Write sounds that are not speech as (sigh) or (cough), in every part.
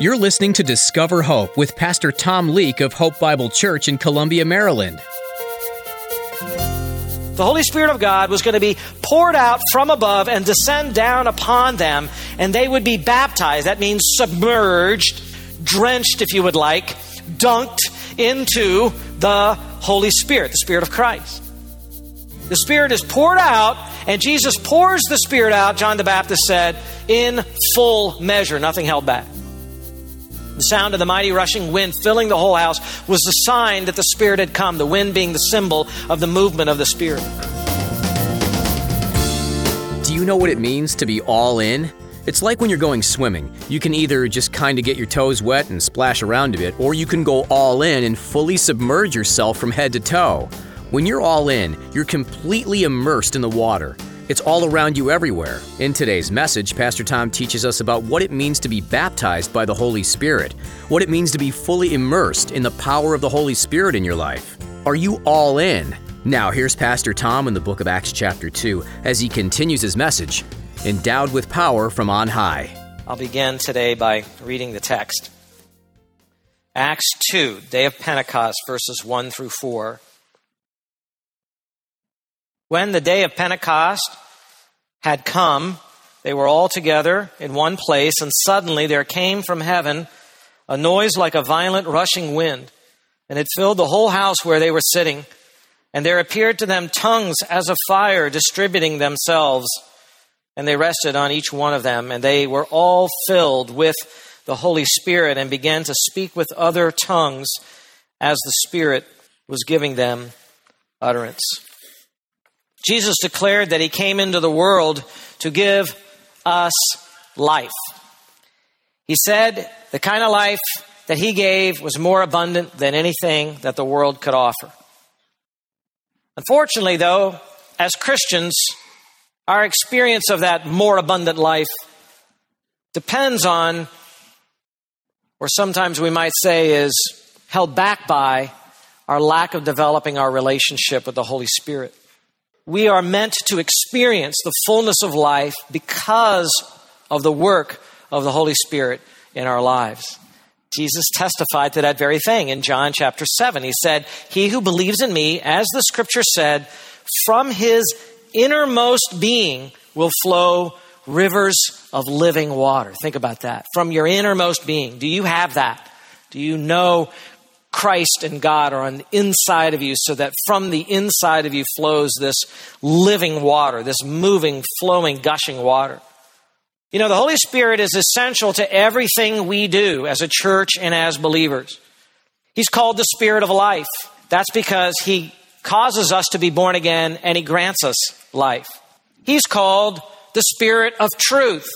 You're listening to Discover Hope with Pastor Tom Leake of Hope Bible Church in Columbia, Maryland. The Holy Spirit of God was going to be poured out from above and descend down upon them, and they would be baptized. That means submerged, drenched, if you would like, dunked into the Holy Spirit, the Spirit of Christ. The Spirit is poured out, and Jesus pours the Spirit out, John the Baptist said, in full measure, nothing held back. The sound of the mighty rushing wind filling the whole house was the sign that the Spirit had come, the wind being the symbol of the movement of the Spirit. Do you know what it means to be all in? It's like when you're going swimming. You can either just kind of get your toes wet and splash around a bit, or you can go all in and fully submerge yourself from head to toe. When you're all in, you're completely immersed in the water. It's all around you everywhere. In today's message, Pastor Tom teaches us about what it means to be baptized by the Holy Spirit, what it means to be fully immersed in the power of the Holy Spirit in your life. Are you all in? Now, here's Pastor Tom in the book of Acts, chapter 2, as he continues his message Endowed with Power from On High. I'll begin today by reading the text. Acts 2, day of Pentecost, verses 1 through 4. When the day of Pentecost had come, they were all together in one place, and suddenly there came from heaven a noise like a violent rushing wind, and it filled the whole house where they were sitting. And there appeared to them tongues as of fire distributing themselves, and they rested on each one of them, and they were all filled with the Holy Spirit and began to speak with other tongues as the Spirit was giving them utterance. Jesus declared that he came into the world to give us life. He said the kind of life that he gave was more abundant than anything that the world could offer. Unfortunately, though, as Christians, our experience of that more abundant life depends on, or sometimes we might say is held back by, our lack of developing our relationship with the Holy Spirit we are meant to experience the fullness of life because of the work of the Holy Spirit in our lives. Jesus testified to that very thing in John chapter 7. He said, He who believes in me, as the scripture said, from his innermost being will flow rivers of living water. Think about that. From your innermost being. Do you have that? Do you know Christ and God are on the inside of you so that from the inside of you flows this living water, this moving, flowing, gushing water. You know, the Holy Spirit is essential to everything we do as a church and as believers. He's called the Spirit of life. That's because He causes us to be born again and He grants us life. He's called the Spirit of truth.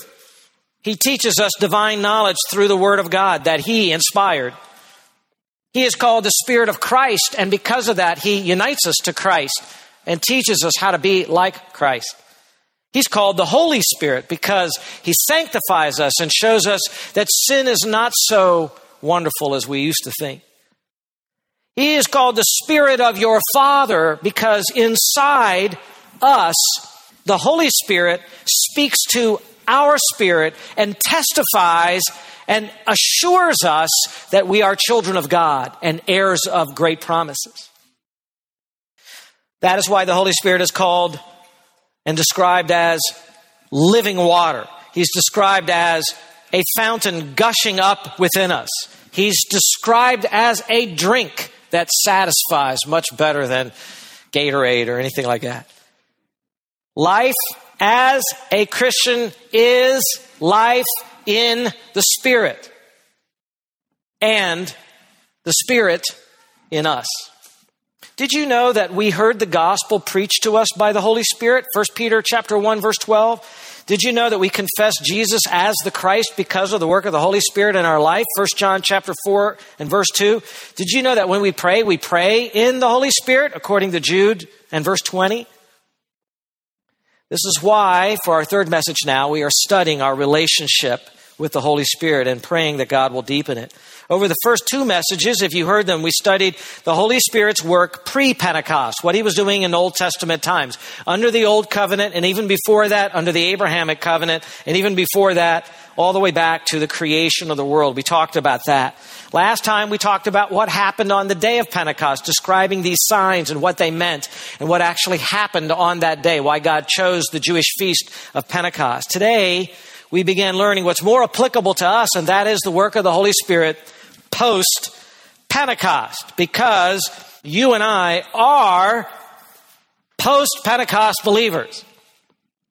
He teaches us divine knowledge through the Word of God that He inspired. He is called the Spirit of Christ, and because of that, He unites us to Christ and teaches us how to be like Christ. He's called the Holy Spirit because He sanctifies us and shows us that sin is not so wonderful as we used to think. He is called the Spirit of your Father because inside us, the Holy Spirit speaks to our spirit and testifies and assures us that we are children of God and heirs of great promises. That is why the Holy Spirit is called and described as living water. He's described as a fountain gushing up within us. He's described as a drink that satisfies much better than Gatorade or anything like that. Life as a Christian is life in the Spirit and the Spirit in us. Did you know that we heard the gospel preached to us by the Holy Spirit? 1 Peter chapter 1 verse 12. Did you know that we confess Jesus as the Christ because of the work of the Holy Spirit in our life? 1 John chapter 4 and verse 2. Did you know that when we pray, we pray in the Holy Spirit according to Jude and verse 20? This is why, for our third message now, we are studying our relationship with the Holy Spirit and praying that God will deepen it. Over the first two messages, if you heard them, we studied the Holy Spirit's work pre Pentecost, what he was doing in Old Testament times, under the Old Covenant, and even before that, under the Abrahamic Covenant, and even before that, all the way back to the creation of the world. We talked about that. Last time we talked about what happened on the day of Pentecost, describing these signs and what they meant and what actually happened on that day, why God chose the Jewish feast of Pentecost. Today, we began learning what's more applicable to us, and that is the work of the Holy Spirit post Pentecost, because you and I are post Pentecost believers.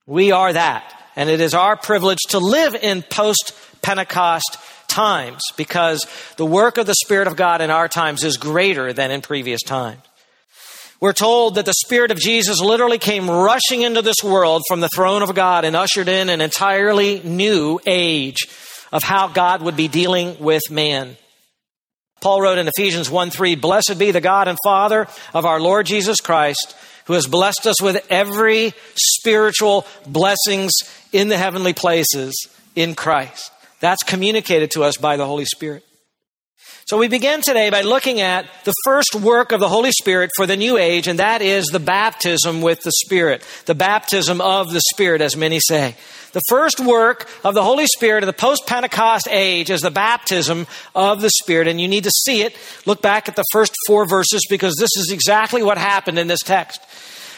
We are that. And it is our privilege to live in post Pentecost times because the work of the Spirit of God in our times is greater than in previous times. We're told that the Spirit of Jesus literally came rushing into this world from the throne of God and ushered in an entirely new age of how God would be dealing with man. Paul wrote in Ephesians 1 3, Blessed be the God and Father of our Lord Jesus Christ, who has blessed us with every spiritual blessings in the heavenly places in Christ. That's communicated to us by the Holy Spirit. So we begin today by looking at the first work of the Holy Spirit for the new age, and that is the baptism with the Spirit. The baptism of the Spirit, as many say. The first work of the Holy Spirit in the post Pentecost age is the baptism of the Spirit, and you need to see it. Look back at the first four verses because this is exactly what happened in this text.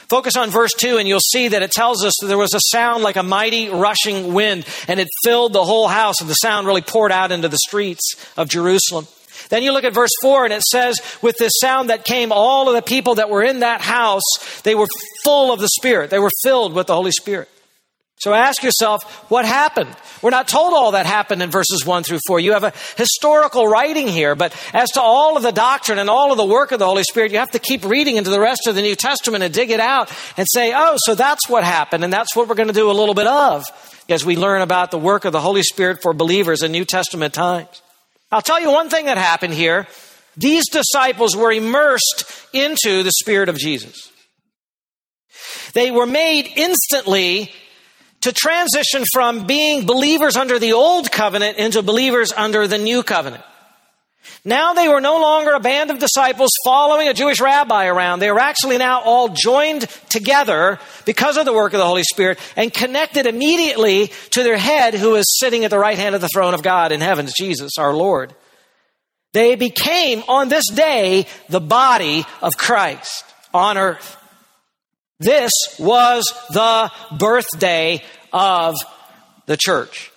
Focus on verse 2 and you'll see that it tells us that there was a sound like a mighty rushing wind and it filled the whole house and the sound really poured out into the streets of Jerusalem. Then you look at verse 4 and it says, with this sound that came, all of the people that were in that house, they were full of the Spirit. They were filled with the Holy Spirit. So ask yourself, what happened? We're not told all that happened in verses 1 through 4. You have a historical writing here, but as to all of the doctrine and all of the work of the Holy Spirit, you have to keep reading into the rest of the New Testament and dig it out and say, oh, so that's what happened, and that's what we're going to do a little bit of as we learn about the work of the Holy Spirit for believers in New Testament times. I'll tell you one thing that happened here. These disciples were immersed into the Spirit of Jesus. They were made instantly to transition from being believers under the old covenant into believers under the new covenant. Now they were no longer a band of disciples following a Jewish rabbi around. They were actually now all joined together because of the work of the Holy Spirit and connected immediately to their head who is sitting at the right hand of the throne of God in heaven, Jesus, our Lord. They became on this day the body of Christ on earth. This was the birthday of the church.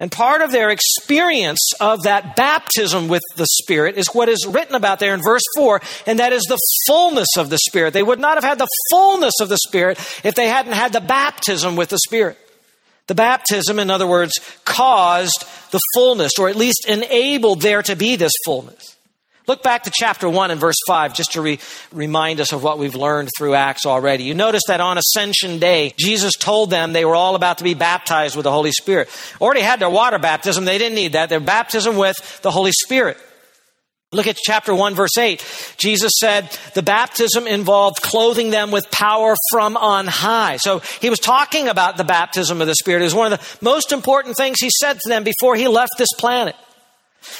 And part of their experience of that baptism with the Spirit is what is written about there in verse 4, and that is the fullness of the Spirit. They would not have had the fullness of the Spirit if they hadn't had the baptism with the Spirit. The baptism, in other words, caused the fullness, or at least enabled there to be this fullness. Look back to chapter 1 and verse 5 just to re- remind us of what we've learned through Acts already. You notice that on Ascension Day, Jesus told them they were all about to be baptized with the Holy Spirit. Already had their water baptism, they didn't need that. Their baptism with the Holy Spirit. Look at chapter 1, verse 8. Jesus said the baptism involved clothing them with power from on high. So he was talking about the baptism of the Spirit. It was one of the most important things he said to them before he left this planet.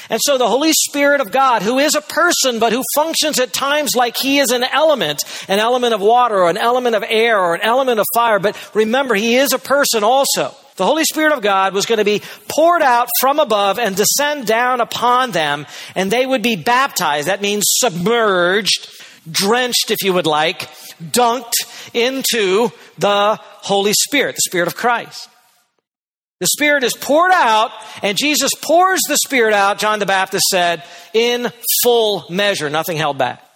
And so the Holy Spirit of God, who is a person, but who functions at times like he is an element, an element of water or an element of air or an element of fire, but remember, he is a person also. The Holy Spirit of God was going to be poured out from above and descend down upon them, and they would be baptized. That means submerged, drenched, if you would like, dunked into the Holy Spirit, the Spirit of Christ. The Spirit is poured out, and Jesus pours the Spirit out, John the Baptist said, in full measure, nothing held back.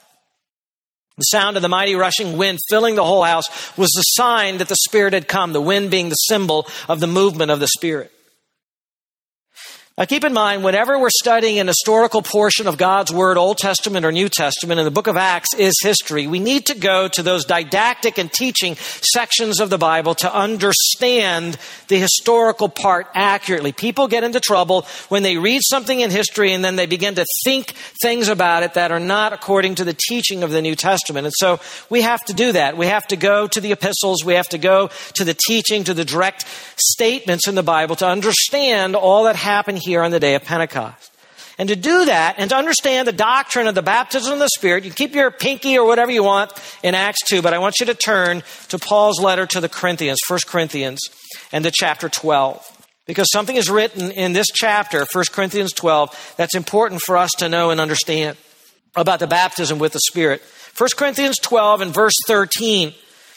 The sound of the mighty rushing wind filling the whole house was the sign that the Spirit had come, the wind being the symbol of the movement of the Spirit. Now, keep in mind, whenever we're studying an historical portion of God's Word, Old Testament or New Testament, and the book of Acts is history, we need to go to those didactic and teaching sections of the Bible to understand the historical part accurately. People get into trouble when they read something in history and then they begin to think things about it that are not according to the teaching of the New Testament. And so we have to do that. We have to go to the epistles, we have to go to the teaching, to the direct statements in the Bible to understand all that happened here on the day of Pentecost. And to do that and to understand the doctrine of the baptism of the Spirit, you keep your pinky or whatever you want in Acts 2, but I want you to turn to Paul's letter to the Corinthians, 1 Corinthians, and to chapter 12. Because something is written in this chapter, 1 Corinthians 12, that's important for us to know and understand about the baptism with the Spirit. 1 Corinthians 12 and verse 13.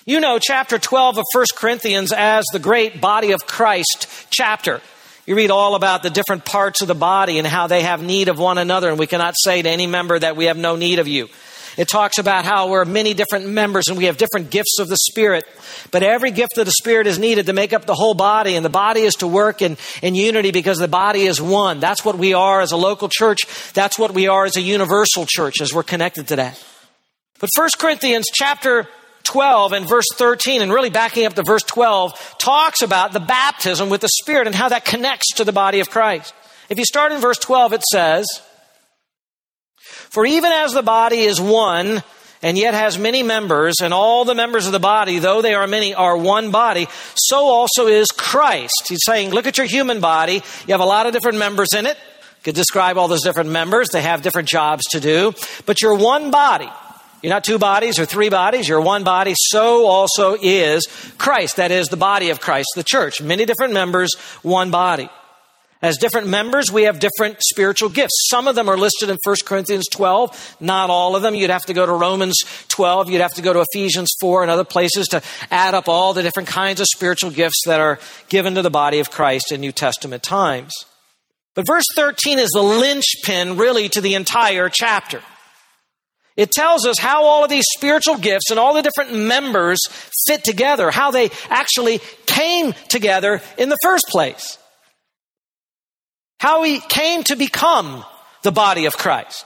You know chapter 12 of 1 Corinthians as the great body of Christ chapter. You read all about the different parts of the body and how they have need of one another, and we cannot say to any member that we have no need of you. It talks about how we're many different members and we have different gifts of the Spirit. But every gift of the Spirit is needed to make up the whole body, and the body is to work in, in unity because the body is one. That's what we are as a local church. That's what we are as a universal church, as we're connected to that. But 1 Corinthians chapter 12 and verse 13, and really backing up to verse 12, talks about the baptism with the Spirit and how that connects to the body of Christ. If you start in verse 12, it says, For even as the body is one, and yet has many members, and all the members of the body, though they are many, are one body, so also is Christ. He's saying, look at your human body. You have a lot of different members in it. You could describe all those different members. They have different jobs to do. But you're one body. You're not two bodies or three bodies, you're one body. So also is Christ. That is the body of Christ, the church. Many different members, one body. As different members, we have different spiritual gifts. Some of them are listed in 1 Corinthians 12, not all of them. You'd have to go to Romans 12, you'd have to go to Ephesians 4 and other places to add up all the different kinds of spiritual gifts that are given to the body of Christ in New Testament times. But verse 13 is the linchpin, really, to the entire chapter. It tells us how all of these spiritual gifts and all the different members fit together, how they actually came together in the first place. How we came to become the body of Christ.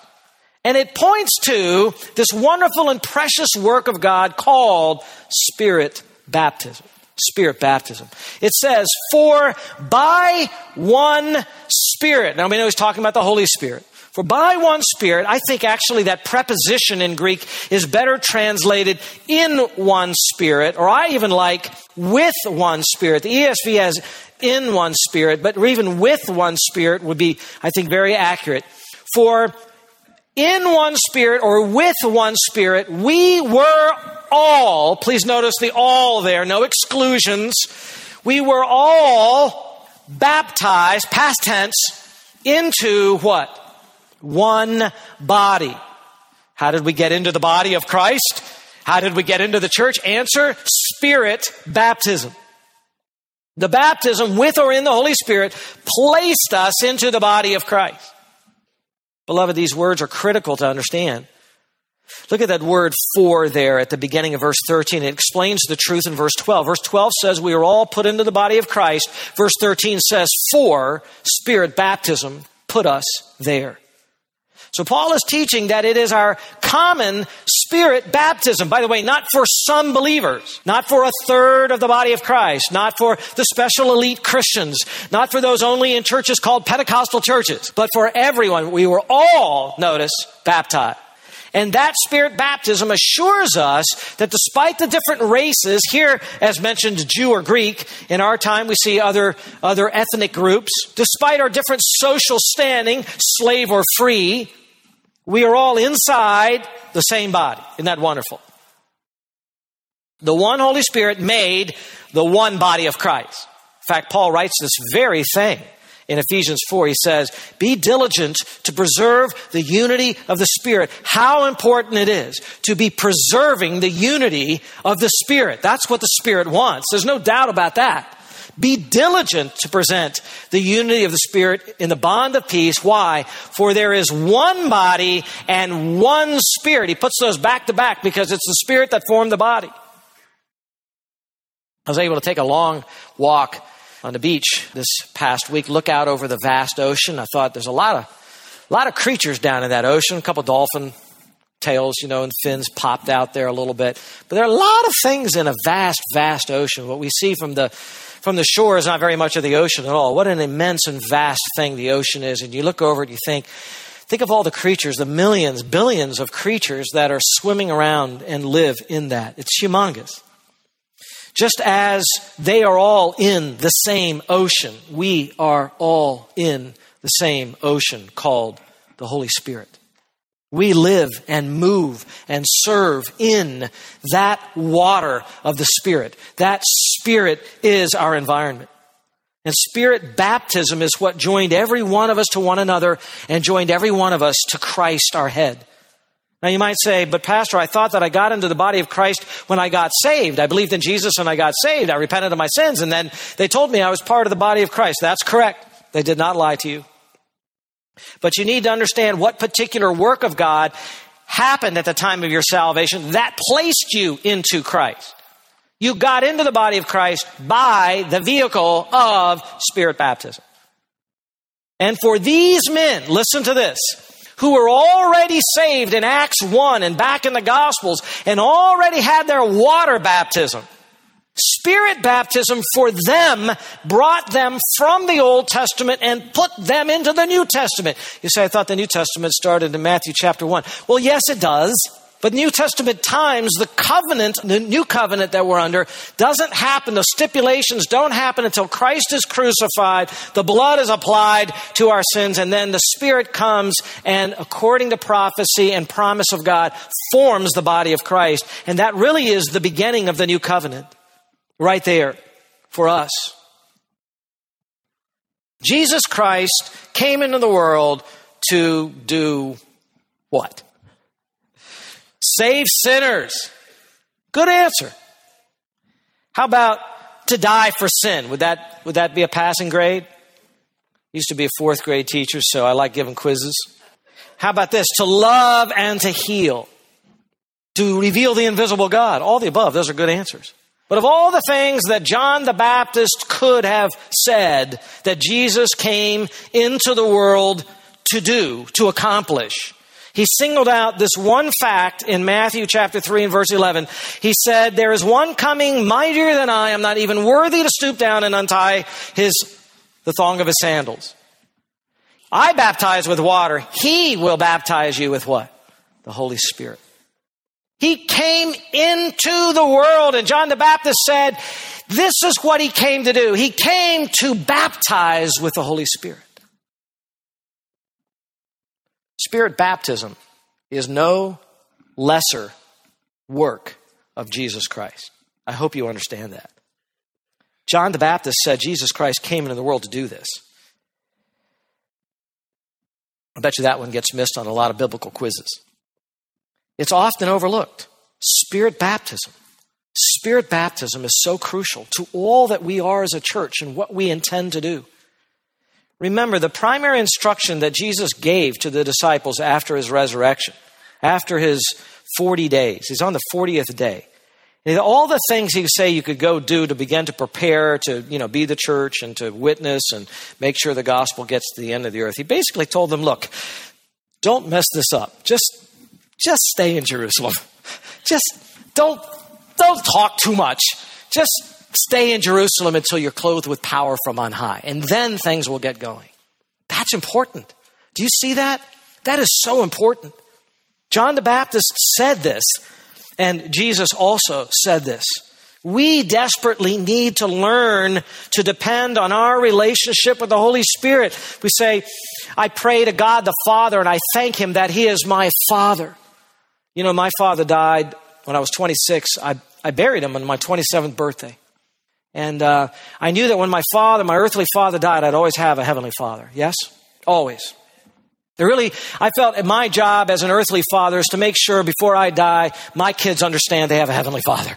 And it points to this wonderful and precious work of God called Spirit baptism. Spirit baptism. It says, For by one Spirit. Now we know he's talking about the Holy Spirit. For by one Spirit, I think actually that preposition in Greek is better translated in one Spirit, or I even like with one Spirit. The ESV has in one Spirit, but even with one Spirit would be, I think, very accurate. For in one Spirit or with one Spirit, we were all, please notice the all there, no exclusions. We were all baptized, past tense, into what? One body. How did we get into the body of Christ? How did we get into the church? Answer Spirit baptism. The baptism with or in the Holy Spirit placed us into the body of Christ. Beloved, these words are critical to understand. Look at that word for there at the beginning of verse 13. It explains the truth in verse 12. Verse 12 says we are all put into the body of Christ. Verse 13 says for spirit baptism put us there. So Paul is teaching that it is our common spirit baptism. By the way, not for some believers, not for a third of the body of Christ, not for the special elite Christians, not for those only in churches called Pentecostal churches, but for everyone. We were all, notice, baptized. And that spirit baptism assures us that despite the different races, here, as mentioned, Jew or Greek, in our time we see other, other ethnic groups, despite our different social standing, slave or free, we are all inside the same body. Isn't that wonderful? The one Holy Spirit made the one body of Christ. In fact, Paul writes this very thing in Ephesians 4. He says, Be diligent to preserve the unity of the Spirit. How important it is to be preserving the unity of the Spirit. That's what the Spirit wants. There's no doubt about that. Be diligent to present the unity of the Spirit in the bond of peace. Why? For there is one body and one Spirit. He puts those back to back because it's the Spirit that formed the body. I was able to take a long walk on the beach this past week, look out over the vast ocean. I thought there's a lot of, a lot of creatures down in that ocean, a couple dolphin tails, you know, and fins popped out there a little bit. But there are a lot of things in a vast, vast ocean. What we see from the from the shore is not very much of the ocean at all. What an immense and vast thing the ocean is. And you look over it, you think, think of all the creatures, the millions, billions of creatures that are swimming around and live in that. It's humongous. Just as they are all in the same ocean, we are all in the same ocean called the Holy Spirit. We live and move and serve in that water of the Spirit. That Spirit is our environment. And Spirit baptism is what joined every one of us to one another and joined every one of us to Christ, our head. Now you might say, but Pastor, I thought that I got into the body of Christ when I got saved. I believed in Jesus and I got saved. I repented of my sins and then they told me I was part of the body of Christ. That's correct. They did not lie to you. But you need to understand what particular work of God happened at the time of your salvation that placed you into Christ. You got into the body of Christ by the vehicle of Spirit baptism. And for these men, listen to this, who were already saved in Acts 1 and back in the Gospels and already had their water baptism, Spirit baptism for them brought them from the Old Testament and put them into the New Testament. You say, I thought the New Testament started in Matthew chapter 1. Well, yes, it does. But New Testament times, the covenant, the new covenant that we're under, doesn't happen. The stipulations don't happen until Christ is crucified, the blood is applied to our sins, and then the Spirit comes and, according to prophecy and promise of God, forms the body of Christ. And that really is the beginning of the new covenant right there for us. Jesus Christ came into the world to do what? Save sinners. Good answer. How about to die for sin? Would that, would that be a passing grade? Used to be a fourth grade teacher, so I like giving quizzes. How about this? To love and to heal. To reveal the invisible God. All the above. Those are good answers. But of all the things that John the Baptist could have said that Jesus came into the world to do, to accomplish, he singled out this one fact in Matthew chapter 3 and verse 11. He said, There is one coming mightier than I. I'm not even worthy to stoop down and untie his, the thong of his sandals. I baptize with water. He will baptize you with what? The Holy Spirit. He came into the world, and John the Baptist said, This is what he came to do. He came to baptize with the Holy Spirit. Spirit baptism is no lesser work of Jesus Christ. I hope you understand that. John the Baptist said Jesus Christ came into the world to do this. I bet you that one gets missed on a lot of biblical quizzes. It's often overlooked. Spirit baptism. Spirit baptism is so crucial to all that we are as a church and what we intend to do. Remember, the primary instruction that Jesus gave to the disciples after his resurrection, after his 40 days, he's on the 40th day. All the things he say you could go do to begin to prepare to, you know, be the church and to witness and make sure the gospel gets to the end of the earth. He basically told them, look, don't mess this up. Just just stay in Jerusalem. (laughs) Just don't, don't talk too much. Just stay in Jerusalem until you're clothed with power from on high. And then things will get going. That's important. Do you see that? That is so important. John the Baptist said this, and Jesus also said this. We desperately need to learn to depend on our relationship with the Holy Spirit. We say, I pray to God the Father and I thank Him that He is my Father. You know, my father died when I was 26. I, I buried him on my 27th birthday. And uh, I knew that when my father, my earthly father, died, I'd always have a heavenly father. Yes? Always. It really, I felt my job as an earthly father is to make sure before I die, my kids understand they have a heavenly father.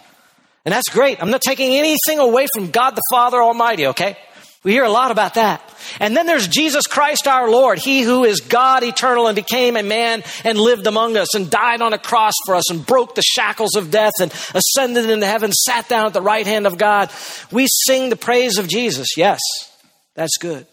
And that's great. I'm not taking anything away from God the Father Almighty, okay? We hear a lot about that. And then there's Jesus Christ our Lord, He who is God eternal and became a man and lived among us and died on a cross for us and broke the shackles of death and ascended into heaven, sat down at the right hand of God. We sing the praise of Jesus. Yes, that's good.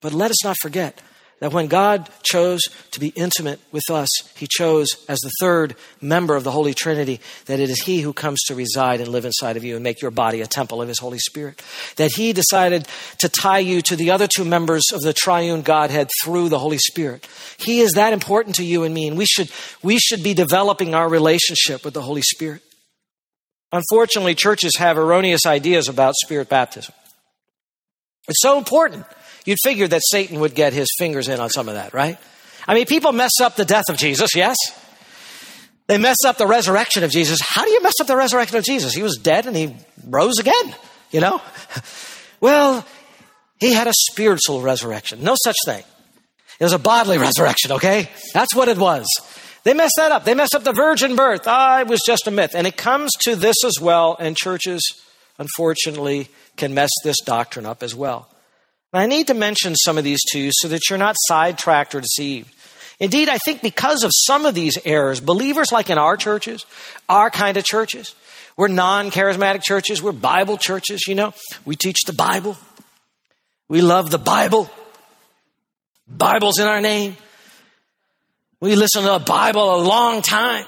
But let us not forget that when God chose to be intimate with us, He chose as the third member of the Holy Trinity that it is He who comes to reside and live inside of you and make your body a temple of His Holy Spirit. That He decided to tie you to the other two members of the triune Godhead through the Holy Spirit. He is that important to you and me, and we should, we should be developing our relationship with the Holy Spirit. Unfortunately, churches have erroneous ideas about spirit baptism. It's so important. You'd figure that Satan would get his fingers in on some of that, right? I mean, people mess up the death of Jesus, yes? They mess up the resurrection of Jesus. How do you mess up the resurrection of Jesus? He was dead and he rose again, you know? (laughs) Well, he had a spiritual resurrection. No such thing. It was a bodily (laughs) resurrection, okay? That's what it was. They messed that up. They messed up the virgin birth. Ah, it was just a myth. And it comes to this as well, and churches, unfortunately, can mess this doctrine up as well. I need to mention some of these to you so that you're not sidetracked or deceived. Indeed, I think because of some of these errors, believers like in our churches, our kind of churches, we're non charismatic churches, we're Bible churches, you know, we teach the Bible. We love the Bible. Bible's in our name. We listen to the Bible a long time.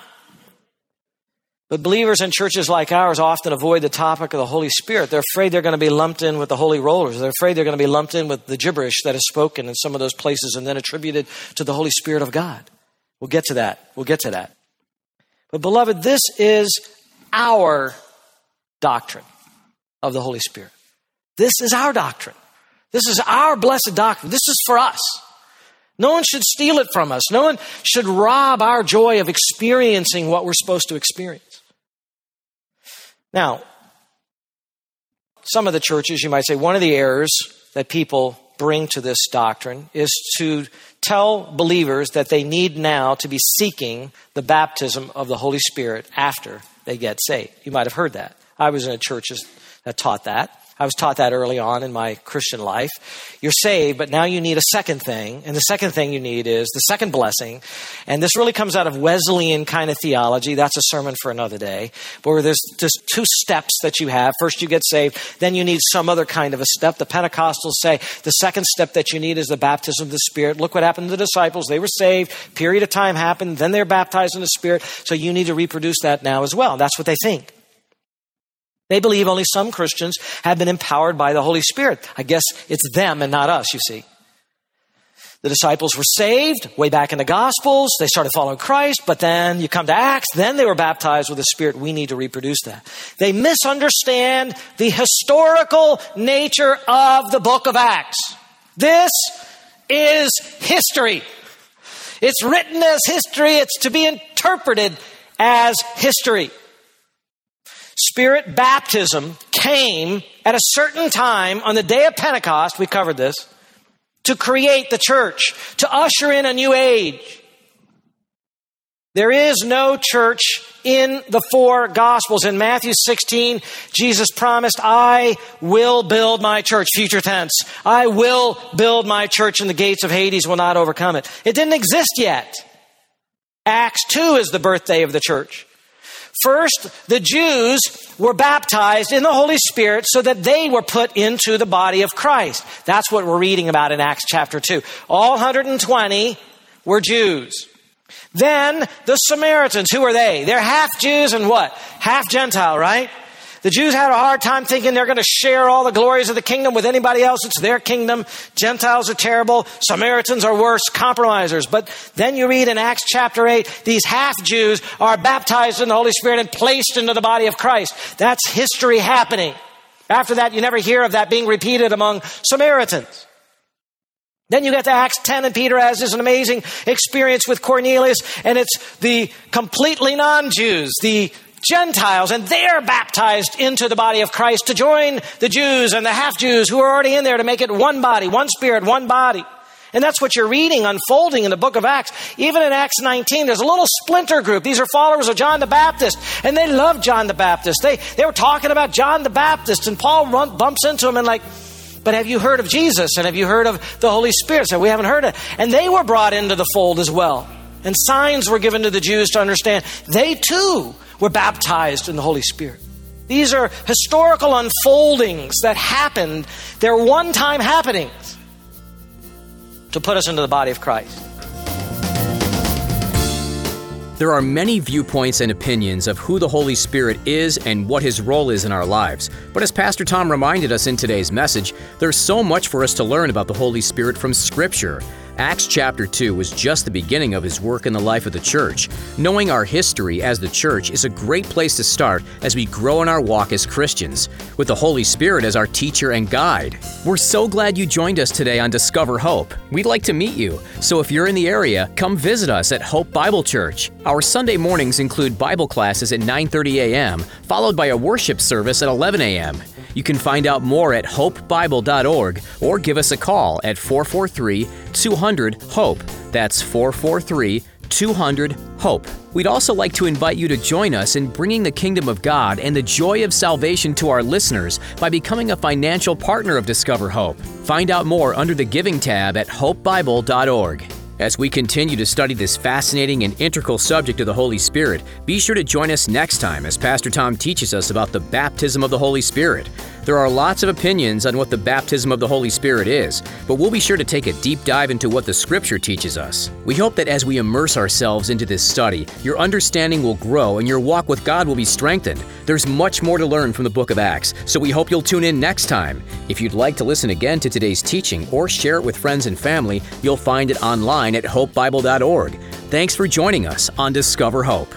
But believers in churches like ours often avoid the topic of the Holy Spirit. They're afraid they're going to be lumped in with the holy rollers. They're afraid they're going to be lumped in with the gibberish that is spoken in some of those places and then attributed to the Holy Spirit of God. We'll get to that. We'll get to that. But, beloved, this is our doctrine of the Holy Spirit. This is our doctrine. This is our blessed doctrine. This is for us. No one should steal it from us. No one should rob our joy of experiencing what we're supposed to experience. Now, some of the churches, you might say, one of the errors that people bring to this doctrine is to tell believers that they need now to be seeking the baptism of the Holy Spirit after they get saved. You might have heard that. I was in a church that taught that. I was taught that early on in my Christian life. You're saved, but now you need a second thing. And the second thing you need is the second blessing. And this really comes out of Wesleyan kind of theology. That's a sermon for another day. But where there's just two steps that you have. First, you get saved. Then you need some other kind of a step. The Pentecostals say the second step that you need is the baptism of the Spirit. Look what happened to the disciples. They were saved. Period of time happened. Then they're baptized in the Spirit. So you need to reproduce that now as well. That's what they think. They believe only some Christians have been empowered by the Holy Spirit. I guess it's them and not us, you see. The disciples were saved way back in the Gospels. They started following Christ, but then you come to Acts, then they were baptized with the Spirit. We need to reproduce that. They misunderstand the historical nature of the book of Acts. This is history. It's written as history, it's to be interpreted as history. Spirit baptism came at a certain time on the day of Pentecost, we covered this, to create the church, to usher in a new age. There is no church in the four gospels. In Matthew 16, Jesus promised, I will build my church, future tense. I will build my church and the gates of Hades will not overcome it. It didn't exist yet. Acts 2 is the birthday of the church. First, the Jews were baptized in the Holy Spirit so that they were put into the body of Christ. That's what we're reading about in Acts chapter 2. All 120 were Jews. Then the Samaritans, who are they? They're half Jews and what? Half Gentile, right? The Jews had a hard time thinking they're going to share all the glories of the kingdom with anybody else. It's their kingdom. Gentiles are terrible. Samaritans are worse, compromisers. But then you read in Acts chapter 8, these half Jews are baptized in the Holy Spirit and placed into the body of Christ. That's history happening. After that, you never hear of that being repeated among Samaritans. Then you get to Acts 10 and Peter has this amazing experience with Cornelius and it's the completely non-Jews, the Gentiles, and they're baptized into the body of Christ to join the Jews and the half Jews who are already in there to make it one body, one spirit, one body. And that's what you're reading unfolding in the book of Acts. Even in Acts 19, there's a little splinter group. These are followers of John the Baptist, and they love John the Baptist. They, they were talking about John the Baptist, and Paul run, bumps into him and, like, But have you heard of Jesus and have you heard of the Holy Spirit? So we haven't heard it. And they were brought into the fold as well. And signs were given to the Jews to understand they too were baptized in the Holy Spirit. These are historical unfoldings that happened. They're one time happenings to put us into the body of Christ. There are many viewpoints and opinions of who the Holy Spirit is and what his role is in our lives. But as Pastor Tom reminded us in today's message, there's so much for us to learn about the Holy Spirit from Scripture. Acts chapter 2 was just the beginning of his work in the life of the church. Knowing our history as the church is a great place to start as we grow in our walk as Christians, with the Holy Spirit as our teacher and guide. We're so glad you joined us today on Discover Hope. We'd like to meet you, so if you're in the area, come visit us at Hope Bible Church. Our Sunday mornings include Bible classes at 9:30 a.m., followed by a worship service at 11 a.m. You can find out more at hopebible.org or give us a call at 443 200 HOPE. That's 443 200 HOPE. We'd also like to invite you to join us in bringing the kingdom of God and the joy of salvation to our listeners by becoming a financial partner of Discover Hope. Find out more under the Giving tab at hopebible.org. As we continue to study this fascinating and integral subject of the Holy Spirit, be sure to join us next time as Pastor Tom teaches us about the baptism of the Holy Spirit. There are lots of opinions on what the baptism of the Holy Spirit is, but we'll be sure to take a deep dive into what the Scripture teaches us. We hope that as we immerse ourselves into this study, your understanding will grow and your walk with God will be strengthened. There's much more to learn from the book of Acts, so we hope you'll tune in next time. If you'd like to listen again to today's teaching or share it with friends and family, you'll find it online at hopebible.org. Thanks for joining us on Discover Hope.